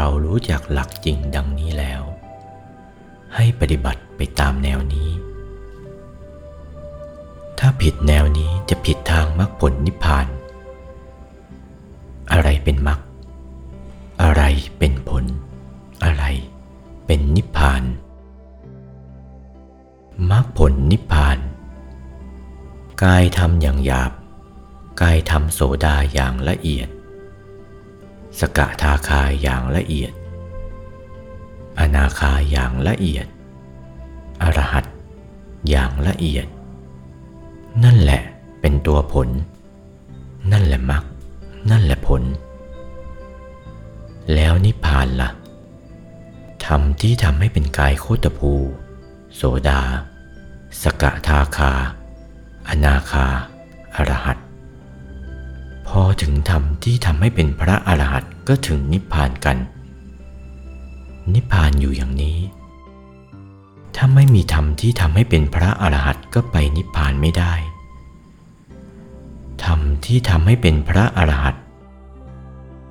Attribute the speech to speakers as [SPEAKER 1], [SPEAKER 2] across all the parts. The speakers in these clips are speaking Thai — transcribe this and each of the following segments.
[SPEAKER 1] เรารู้จักหลักจริงดังนี้แล้ว ให้ปฏิบัติไปตามแนวนี้ ถ้าผิดแนวนี้จะผิดทางมรรคผลนิพพาน อะไรเป็นมรรคอะไรเป็นผล อะไรเป็นนิพพานมรรคผลนิพพาน กายทำอย่างหยาบ กายทำโสดาอย่างละเอียด สกทาคายอย่างละเอียด อนาคาอย่างละเอียด อรหัตอย่างละเอียด นั่นแหละเป็นตัวผล นั่นแหละมรรคนั่นแหละผล แล้วนิพพานละ่ะธรรมที่ทำให้เป็นกายโคตภู โสดา สกทาคา อนาคาอรหัต พอถึงธรรมที่ทำให้เป็นพระอรหัตก็ถึงนิพพานกัน นิพพานอยู่อย่างนี้ ถ้าไม่มีธรรมที่ทำให้เป็นพระอรหัตก็ไปนิพพานไม่ได้ ธรรมที่ทำให้เป็นพระอรหัต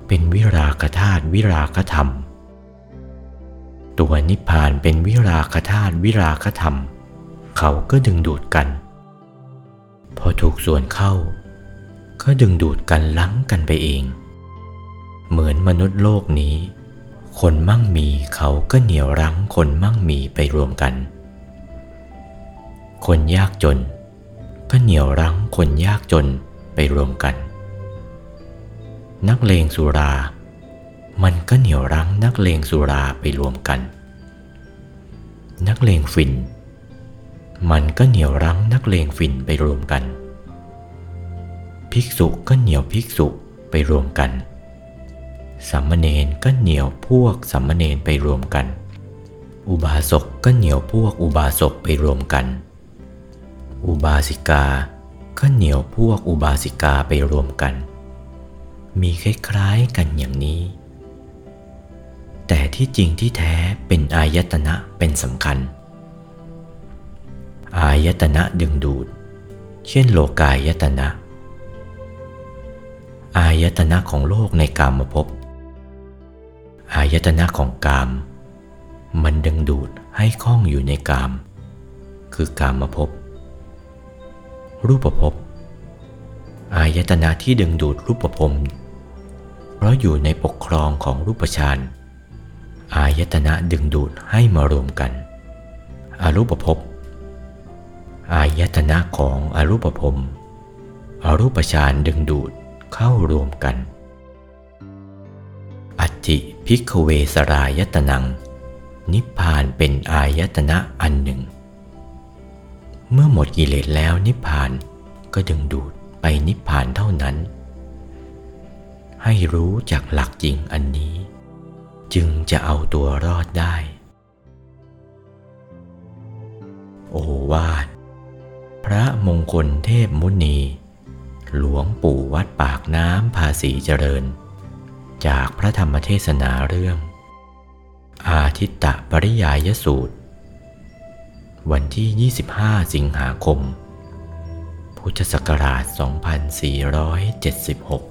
[SPEAKER 1] เป็นวิรากธาตุวิรากธรรม ตัวนิพพานเป็นวิรากธาตุวิรากธรรม เขาก็ดึงดูดกัน พอถูกส่วนเข้า ก็ดึงดูดกันลังกันไปเอง เหมือนมนุษย์โลกนี้ คนมั่งมีเขาก็เหนี่ยวรั้งคนมั่งมีไปรวมกัน คนยากจน ก็เหนี่ยวรั้งคนยากจนไปรวมกัน นักเลงสุรา มันก็เหนี่ยวรั้งนักเลงสุราไปรวมกัน นักเลงฝิ่น มันก็เหนี่ยวรั้งนักเลงฝิ่นไปรวมกัน ภิกษุก็เหนียวภิกษุไปรวมกันสัมมเนนก็เหนียวพวกสัมมเนนไปรวมกัน อุบาสกก็เหนียวพวกอุบาสกไปรวมกัน อุบาสิกา ก็เหนียวพวกอุบาสิกาไปรวมกัน มีคล้ายๆกันอย่างนี้ แต่ที่จริงที่แท้เป็นอายตนะเป็นสำคัญ อายตนะดึงดูด เช่นโลกายตนะ อายตนะของโลกในกามภพอายตนะของกาม มันดึงดูดให้คล้องอยู่ในกาม คือกามภพรูปภพอายตนะที่ดึงดูดรูปภพเพราะอยู่ในปกครองของรูปฌานอายตนะดึงดูดให้มารวมกันอรูปภพอายตนะของอรูปภพอรูปฌานดึงดูด เข้ารวมกัน อัจจิพิกเวสรายตนัง นิพพานเป็นอายตนะอันหนึ่ง เมื่อหมดกิเลสแล้วนิพพานก็ดึงดูดไปนิพพานเท่านั้น ให้รู้จากหลักจริงอันนี้ จึงจะเอาตัวรอดได้ โอวาทพระมงคลเทพมุนี หลวงปู่วัดปากน้ำภาษีเจริญ จากพระธรรมเทศนาเรื่อง อาทิตตปริยายสูตร วันที่ 25 สิงหาคม พุทธศักราช 2476